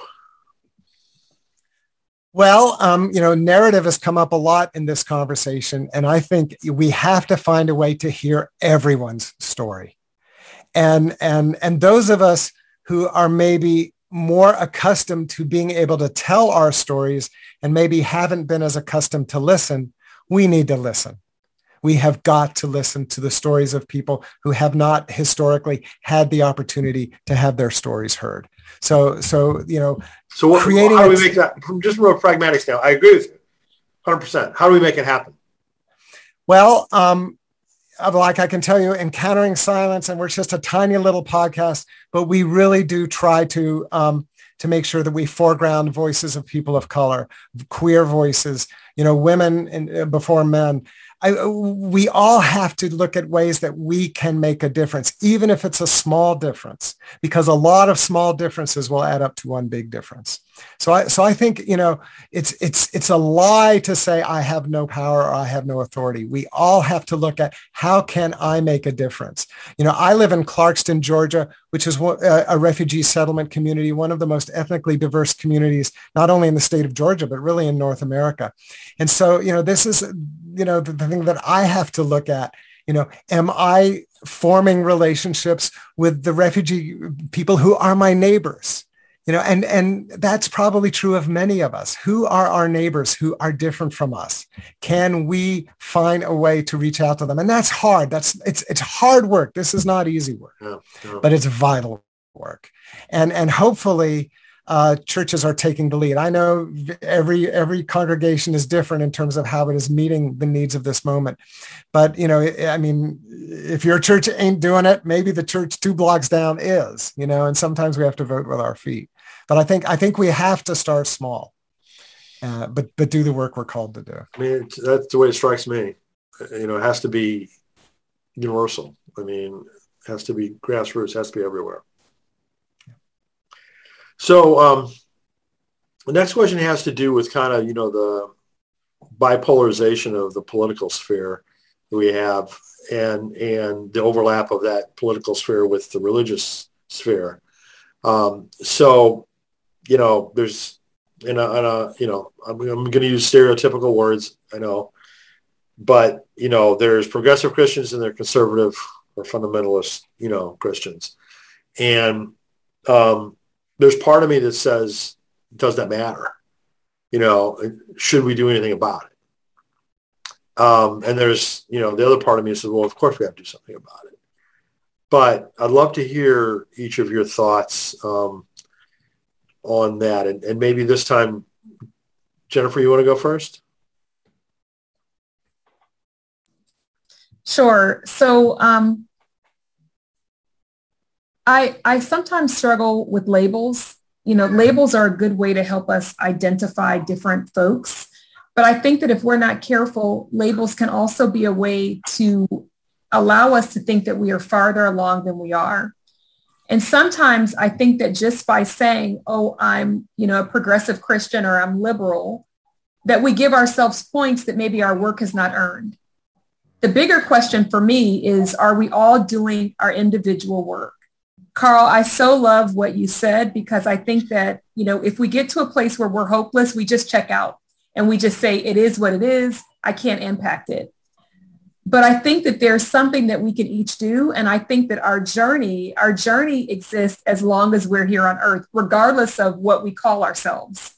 Well, um, you know, narrative has come up a lot in this conversation, and I think we have to find a way to hear everyone's story. And, and, and those of us who are maybe more accustomed to being able to tell our stories and maybe haven't been as accustomed to listen, we need to listen. We have got to listen to the stories of people who have not historically had the opportunity to have their stories heard. So, so you know, so what, creating. How do we make that? From just from a pragmatic standpoint, I agree with you, hundred percent. How do we make it happen? Well, um, like I can tell you, encountering silence, and we're just a tiny little podcast, but we really do try to um, to make sure that we foreground voices of people of color, queer voices, you know, women in, uh, before men. I, uh, we all have to look at ways that we can make a difference, even if it's a small difference, because a lot of small differences will add up to one big difference. So I, so I think, you know, it's, it's, it's a lie to say I have no power or I have no authority. We all have to look at how can I make a difference? You know, I live in Clarkston, Georgia, which is uh, a refugee settlement community, one of the most ethnically diverse communities, not only in the state of Georgia, but really in North America. And so, you know, this is, you know, the, the thing that I have to look at you know am i forming relationships with the refugee people who are my neighbors you know and and that's probably true of many of us who are our neighbors who are different from us can we find a way to reach out to them and that's hard that's it's it's hard work this is not easy work yeah, yeah. but it's vital work and and hopefully uh, churches are taking the lead. I know every every congregation is different in terms of how it is meeting the needs of this moment. But you know, I mean, if your church ain't doing it, maybe the church two blocks down is. You know, and sometimes we have to vote with our feet. But I think I think we have to start small, uh, but but do the work we're called to do. I mean, that's the way it strikes me. You know, it has to be universal. I mean, it has to be grassroots. It Has to be everywhere. So um, the next question has to do with kind of, you know, the bipolarization of the political sphere that we have and, and the overlap of that political sphere with the religious sphere. Um, so, you know, there's, in a, in a you know, I'm, I'm going to use stereotypical words, I know, but, you know, there's progressive Christians and there are conservative or fundamentalist, you know, Christians. And um, there's part of me that says, does that matter? You know, should we do anything about it? Um, and there's, you know, the other part of me says, well, of course we have to do something about it. But I'd love to hear each of your thoughts um, on that. And, and maybe this time, Jennifer, you want to go first? Sure. So um, I, I sometimes struggle with labels. You know, labels are a good way to help us identify different folks. But I think that if we're not careful, labels can also be a way to allow us to think that we are farther along than we are. And sometimes I think that just by saying, oh, I'm, you know, a progressive Christian or I'm liberal, that we give ourselves points that maybe our work has not earned. The bigger question for me is, are we all doing our individual work? Carl, I so love what you said because I think that, you know, if we get to a place where we're hopeless, we just check out and we just say, it is what it is. I can't impact it. But I think that there's something that we can each do. And I think that our journey, our journey exists as long as we're here on earth, regardless of what we call ourselves.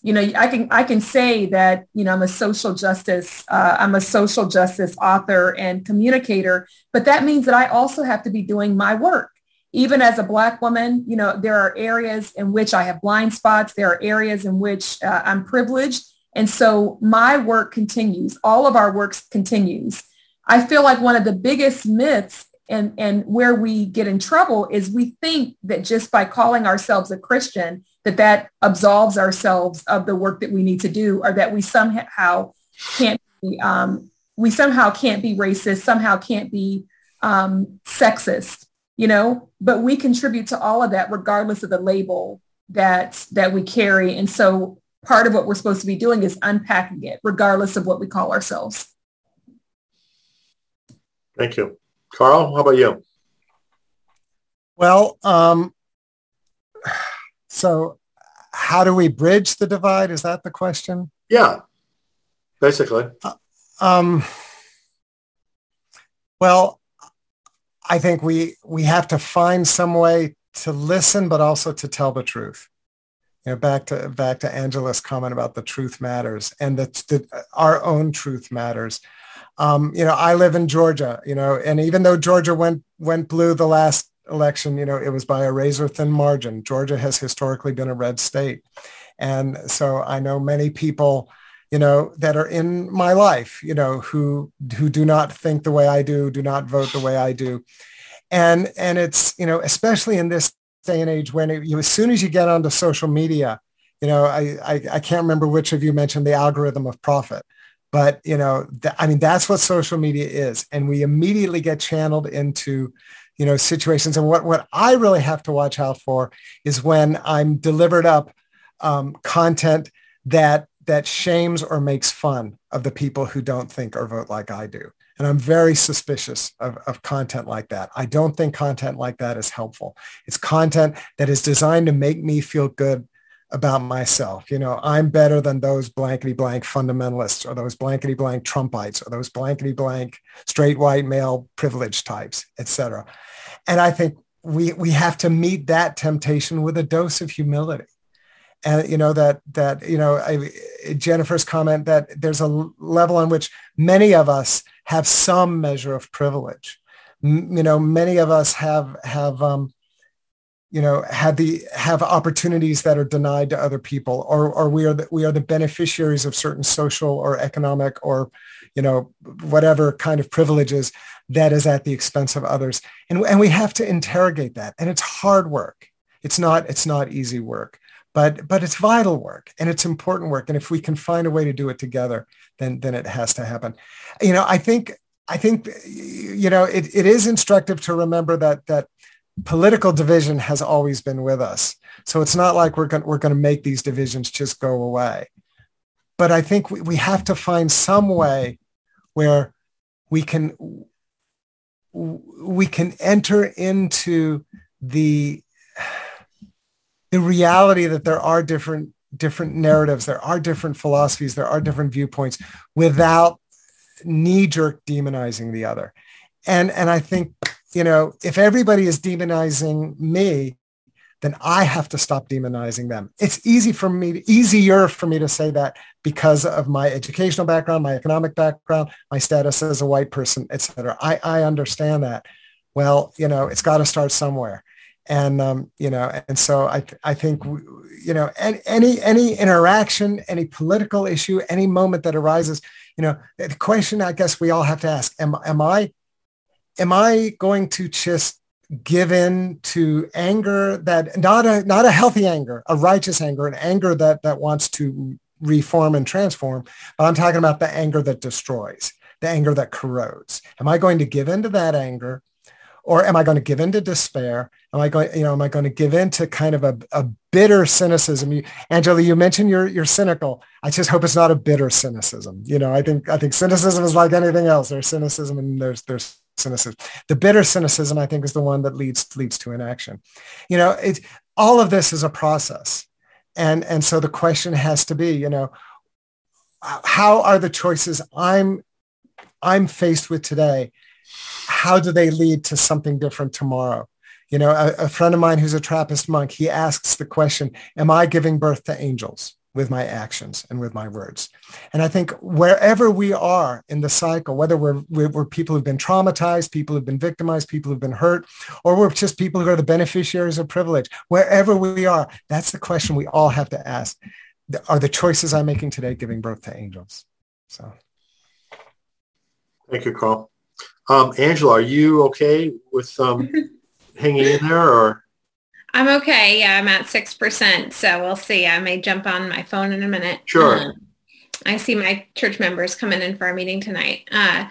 You know, I can I can say that you know I'm a social justice uh, I'm a social justice author and communicator, but that means that I also have to be doing my work even as a black woman, you know, there are areas in which I have blind spots. There are areas in which uh, I'm privileged. And so my work continues. All of our work continues. I feel like one of the biggest myths and, and where we get in trouble is we think that just by calling ourselves a Christian, that that absolves ourselves of the work that we need to do or that we somehow can't be, um, we somehow can't be racist, somehow can't be um, sexist you know, but we contribute to all of that regardless of the label that that we carry. And so part of what we're supposed to be doing is unpacking it regardless of what we call ourselves. Thank you. Carl, how about you? Well, um, so how do we bridge the divide? Is that the question? Yeah, basically. Uh, um, well, I think we we have to find some way to listen, but also to tell the truth. You know, back to back to Angela's comment about the truth matters and that our own truth matters. Um, you know, I live in Georgia. You know, and even though Georgia went went blue the last election, you know, it was by a razor thin margin. Georgia has historically been a red state, and so I know many people you know, that are in my life, you know, who who do not think the way I do, do not vote the way I do. And and it's, you know, especially in this day and age when it, you, as soon as you get onto social media, you know, I, I, I can't remember which of you mentioned the algorithm of profit, but you know, th- I mean, that's what social media is. And we immediately get channeled into, you know, situations. And what, what I really have to watch out for is when I'm delivered up um, content that that shames or makes fun of the people who don't think or vote like I do. And I'm very suspicious of, of content like that. I don't think content like that is helpful. It's content that is designed to make me feel good about myself. You know, I'm better than those blankety blank fundamentalists or those blankety blank Trumpites or those blankety blank straight white male privilege types, etc. And I think we, we have to meet that temptation with a dose of humility and you know that that you know I, Jennifer's comment that there's a level on which many of us have some measure of privilege. M- you know, many of us have have um, you know, have the have opportunities that are denied to other people, or or we are the, we are the beneficiaries of certain social or economic or, you know, whatever kind of privileges that is at the expense of others, and and we have to interrogate that, and it's hard work. It's not it's not easy work, but but it's vital work and it's important work, and if we can find a way to do it together, then then it has to happen. You know, I think I think you know it, it is instructive to remember that that political division has always been with us. So it's not like we're going we're to make these divisions just go away. But I think we, we have to find some way where we can we can enter into the the reality that there are different different narratives, there are different philosophies, there are different viewpoints without knee-jerk demonizing the other. And and I think you know, if everybody is demonizing me, then I have to stop demonizing them. It's easy for me, easier for me to say that because of my educational background, my economic background, my status as a white person, et cetera. I, I understand that. Well, you know, it's got to start somewhere. And, um, you know, and so I, I think, you know, any, any interaction, any political issue, any moment that arises, you know, the question I guess we all have to ask, am, am I am I going to just give in to anger that not a not a healthy anger, a righteous anger, an anger that that wants to reform and transform, but I'm talking about the anger that destroys, the anger that corrodes. Am I going to give in to that anger? Or am I going to give in to despair? Am I going, you know, am I going to give in to kind of a, a bitter cynicism? You, Angela, you mentioned you're you're cynical. I just hope it's not a bitter cynicism. You know, I think I think cynicism is like anything else. There's cynicism and there's there's cynicism. The bitter cynicism, I think, is the one that leads leads to inaction. You know, it, all of this is a process, and and so the question has to be, you know, how are the choices I'm I'm faced with today? How do they lead to something different tomorrow? You know, a, a friend of mine who's a Trappist monk, he asks the question, "Am I giving birth to angels?" With my actions and with my words. And I think wherever we are in the cycle, whether we're, we're people who've been traumatized, people who've been victimized, people who've been hurt, or we're just people who are the beneficiaries of privilege, wherever we are, that's the question we all have to ask. Are the choices I'm making today giving birth to angels? So. Thank you, Carl. Um, Angela, are you okay with um, hanging in there or? I'm okay. Yeah, I'm at 6%. So we'll see. I may jump on my phone in a minute. Sure. Um, I see my church members coming in for our meeting tonight. Uh,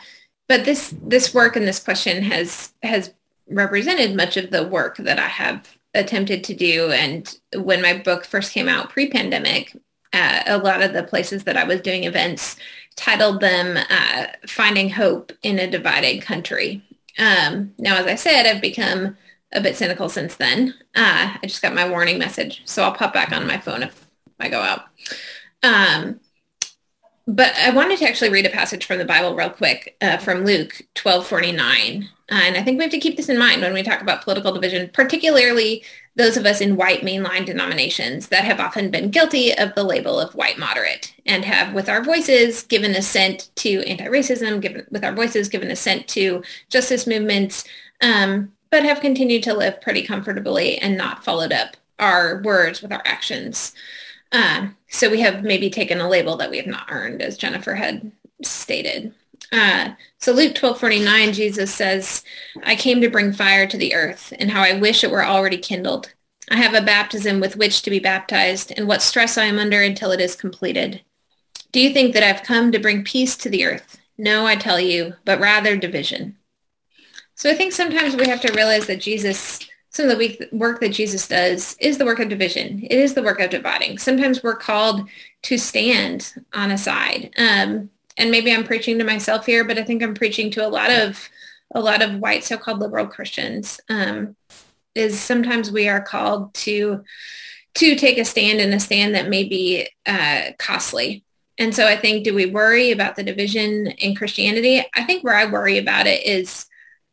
but this this work and this question has has represented much of the work that I have attempted to do. And when my book first came out pre-pandemic, uh, a lot of the places that I was doing events titled them uh, Finding Hope in a Divided Country. Um, now, as I said, I've become a bit cynical since then. Uh, I just got my warning message, so I'll pop back on my phone if I go out. Um, but I wanted to actually read a passage from the Bible real quick uh, from Luke 1249. Uh, and I think we have to keep this in mind when we talk about political division, particularly those of us in white mainline denominations that have often been guilty of the label of white moderate and have, with our voices, given assent to anti-racism, given, with our voices, given assent to justice movements, um, but have continued to live pretty comfortably and not followed up our words with our actions. Uh, so we have maybe taken a label that we have not earned, as Jennifer had stated. Uh, so Luke 12:49, Jesus says, "I came to bring fire to the earth, and how I wish it were already kindled. I have a baptism with which to be baptized, and what stress I am under until it is completed. Do you think that I've come to bring peace to the earth? No, I tell you, but rather division." So I think sometimes we have to realize that Jesus, some of the work that Jesus does is the work of division. It is the work of dividing. Sometimes we're called to stand on a side. Um, and maybe I'm preaching to myself here, but I think I'm preaching to a lot of a lot of white so-called liberal Christians. Um, is sometimes we are called to to take a stand in a stand that may be uh, costly. And so I think, do we worry about the division in Christianity? I think where I worry about it is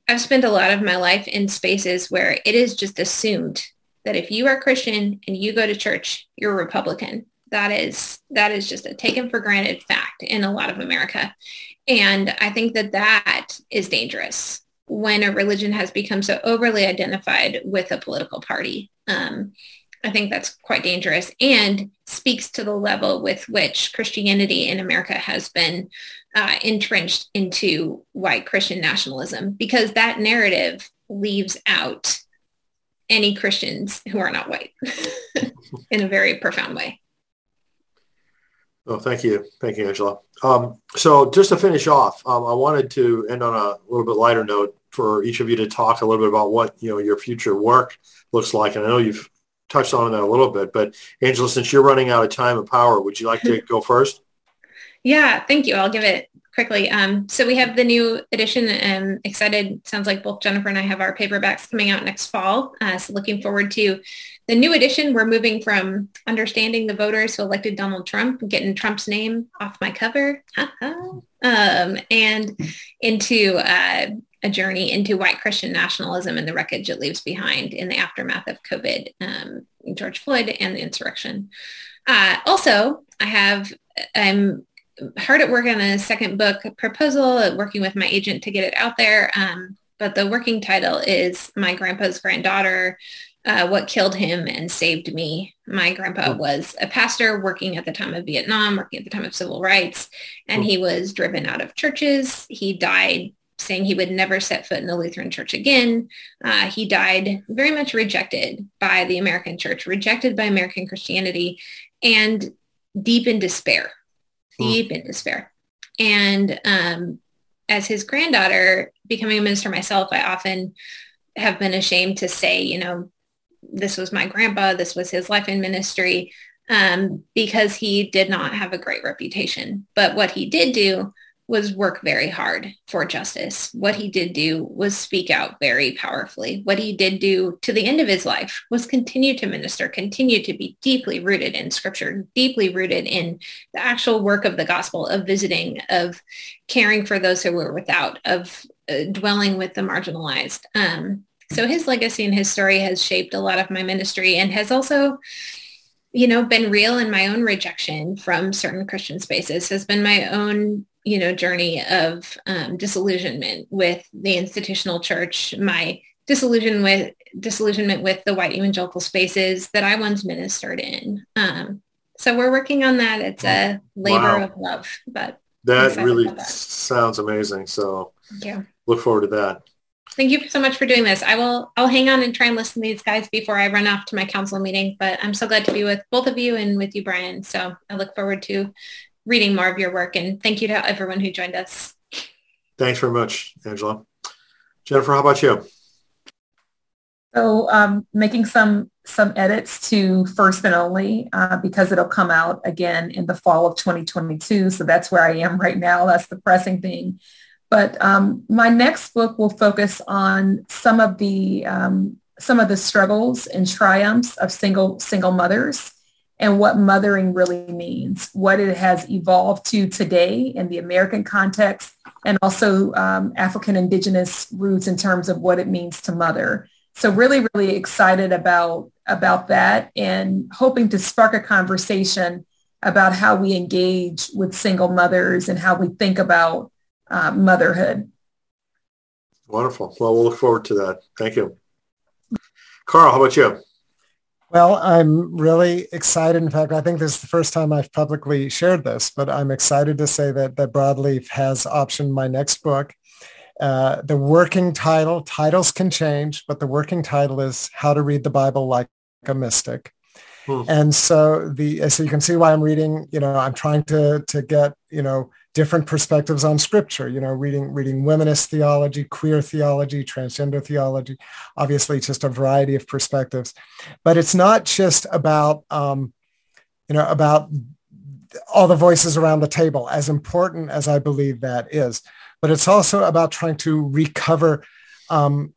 I've spent a lot of my life in spaces where it is just assumed that if you are Christian and you go to church, you're a Republican. That is that is just a taken for granted fact in a lot of America. And I think that that is dangerous when a religion has become so overly identified with a political party. Um, I think that's quite dangerous and speaks to the level with which Christianity in America has been uh, entrenched into white Christian nationalism because that narrative leaves out any Christians who are not white in a very profound way. Oh, thank you. Thank you, Angela. Um, so just to finish off, um, I wanted to end on a little bit lighter note for each of you to talk a little bit about what, you know, your future work looks like. And I know you've touched on that a little bit, but Angela, since you're running out of time and power, would you like to go first? Yeah, thank you. I'll give it quickly. Um, so we have the new edition. I'm excited. Sounds like both Jennifer and I have our paperbacks coming out next fall. Uh, so looking forward to the new edition. We're moving from understanding the voters who elected Donald Trump, getting Trump's name off my cover, um, and into uh, a journey into white Christian nationalism and the wreckage it leaves behind in the aftermath of COVID, um, George Floyd, and the insurrection. Uh, also, I have I'm hard at work on a second book proposal, working with my agent to get it out there. Um, but the working title is My Grandpa's Granddaughter, uh, What Killed Him and Saved Me. My grandpa was a pastor working at the time of Vietnam, working at the time of civil rights, and he was driven out of churches. He died saying he would never set foot in the Lutheran church again. Uh, he died very much rejected by the American church, rejected by American Christianity, and deep in despair deep in despair. And um, as his granddaughter, becoming a minister myself, I often have been ashamed to say, you know, this was my grandpa, this was his life in ministry, um, because he did not have a great reputation. But what he did do was work very hard for justice. What he did do was speak out very powerfully. What he did do to the end of his life was continue to minister, continue to be deeply rooted in scripture, deeply rooted in the actual work of the gospel, of visiting, of caring for those who were without, of uh, dwelling with the marginalized. Um, so his legacy and his story has shaped a lot of my ministry and has also you know, been real in my own rejection from certain Christian spaces, has been my own you know, journey of um, disillusionment with the institutional church, my disillusion with disillusionment with the white evangelical spaces that I once ministered in. Um, so we're working on that. It's a labor wow. of love, but that really that. sounds amazing. So yeah, look forward to that. Thank you so much for doing this. I will, I'll hang on and try and listen to these guys before I run off to my council meeting, but I'm so glad to be with both of you and with you, Brian. So I look forward to reading more of your work. And thank you to everyone who joined us. Thanks very much, Angela. Jennifer, how about you? So um, making some some edits to First and Only uh, because it'll come out again in the fall of 2022. So that's where I am right now. That's the pressing thing. But um, my next book will focus on some of the um, some of the struggles and triumphs of single single mothers and what mothering really means, what it has evolved to today in the American context, and also um, African indigenous roots in terms of what it means to mother. So really, really excited about, about that and hoping to spark a conversation about how we engage with single mothers and how we think about uh, motherhood. Wonderful. Well, we'll look forward to that. Thank you. Carl, how about you? Well, I'm really excited. In fact, I think this is the first time I've publicly shared this, but I'm excited to say that, that Broadleaf has optioned my next book. Uh, the working title, titles can change, but the working title is How to Read the Bible Like a Mystic. Hmm. And so the so you can see why I'm reading, you know, I'm trying to to get, you know, different perspectives on scripture, you know, reading, reading womanist theology, queer theology, transgender theology, obviously just a variety of perspectives. But it's not just about, um, you know, about all the voices around the table, as important as I believe that is. But it's also about trying to recover um,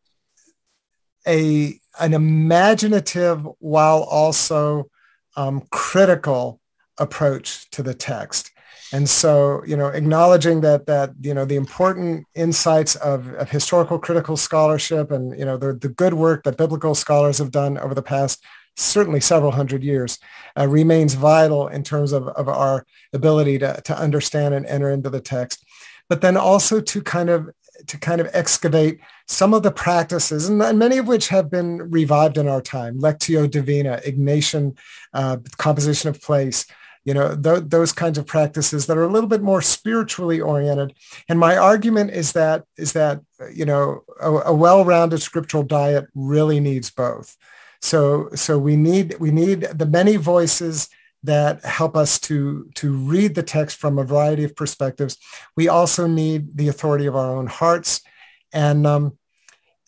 a, an imaginative while also um, critical approach to the text and so, you know, acknowledging that that you know the important insights of, of historical critical scholarship and you know the, the good work that biblical scholars have done over the past certainly several hundred years uh, remains vital in terms of, of our ability to, to understand and enter into the text. But then also to kind of to kind of excavate some of the practices, and, many of which have been revived in our time, Lectio Divina, Ignatian uh, composition of place, you know, th- those kinds of practices that are a little bit more spiritually oriented. And my argument is that, is that, you know, a, a well-rounded scriptural diet really needs both. So, so we need, we need the many voices that help us to, to read the text from a variety of perspectives. We also need the authority of our own hearts. And, um,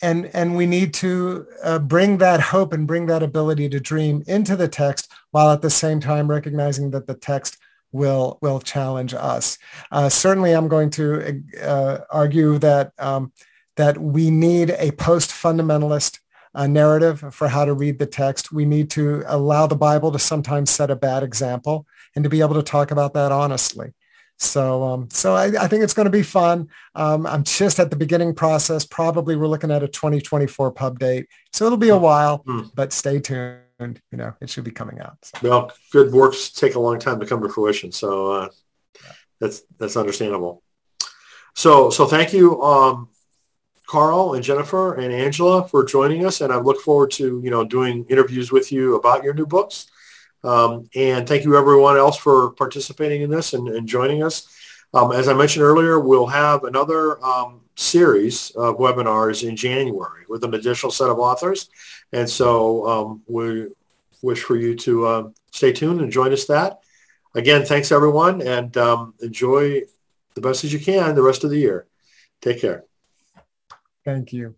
and, and we need to uh, bring that hope and bring that ability to dream into the text while at the same time recognizing that the text will will challenge us. Uh, certainly, I'm going to uh, argue that um, that we need a post-fundamentalist a narrative for how to read the text. We need to allow the Bible to sometimes set a bad example and to be able to talk about that honestly. So, um, so I, I, think it's going to be fun. Um, I'm just at the beginning process. Probably we're looking at a 2024 pub date, so it'll be a while. Mm. But stay tuned. And you know, it should be coming out. So. Well, good works take a long time to come to fruition, so uh, that's that's understandable. So, so thank you, um, Carl and Jennifer and Angela for joining us. And I look forward to, you know, doing interviews with you about your new books. Um, and thank you everyone else for participating in this and, and joining us. Um, as I mentioned earlier, we'll have another um, series of webinars in January with an additional set of authors. And so um, we wish for you to uh, stay tuned and join us that. Again, thanks everyone and um, enjoy the best as you can the rest of the year. Take care. Thank you.